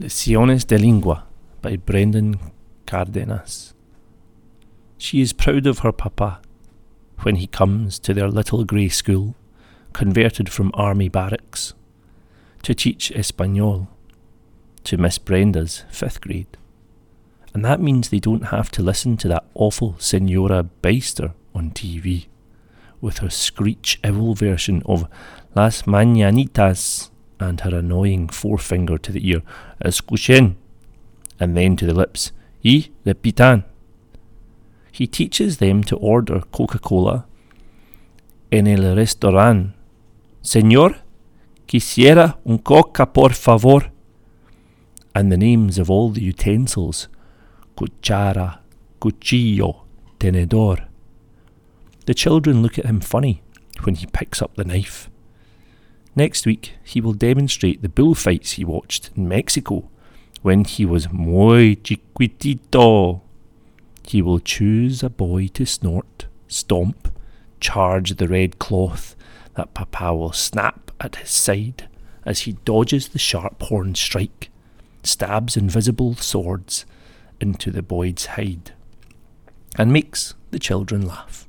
Lecciones de Lengua by Brenda Cardenas. She is proud of her papa when he comes to their little grey school, converted from army barracks, to teach Espanol to Miss Brenda's fifth grade. And that means they don't have to listen to that awful Senora Beister on TV with her screech owl version of Las Mañanitas and her annoying forefinger to the ear, Escuchen, and then to the lips, Y repitan. He teaches them to order Coca Cola en el restaurant. Señor, quisiera un coca por favor. And the names of all the utensils cuchara, cuchillo, tenedor. The children look at him funny when he picks up the knife. Next week, he will demonstrate the bullfights he watched in Mexico when he was muy chiquitito. He will choose a boy to snort, stomp, charge the red cloth that Papa will snap at his side as he dodges the sharp horn strike, stabs invisible swords into the boy's hide, and makes the children laugh.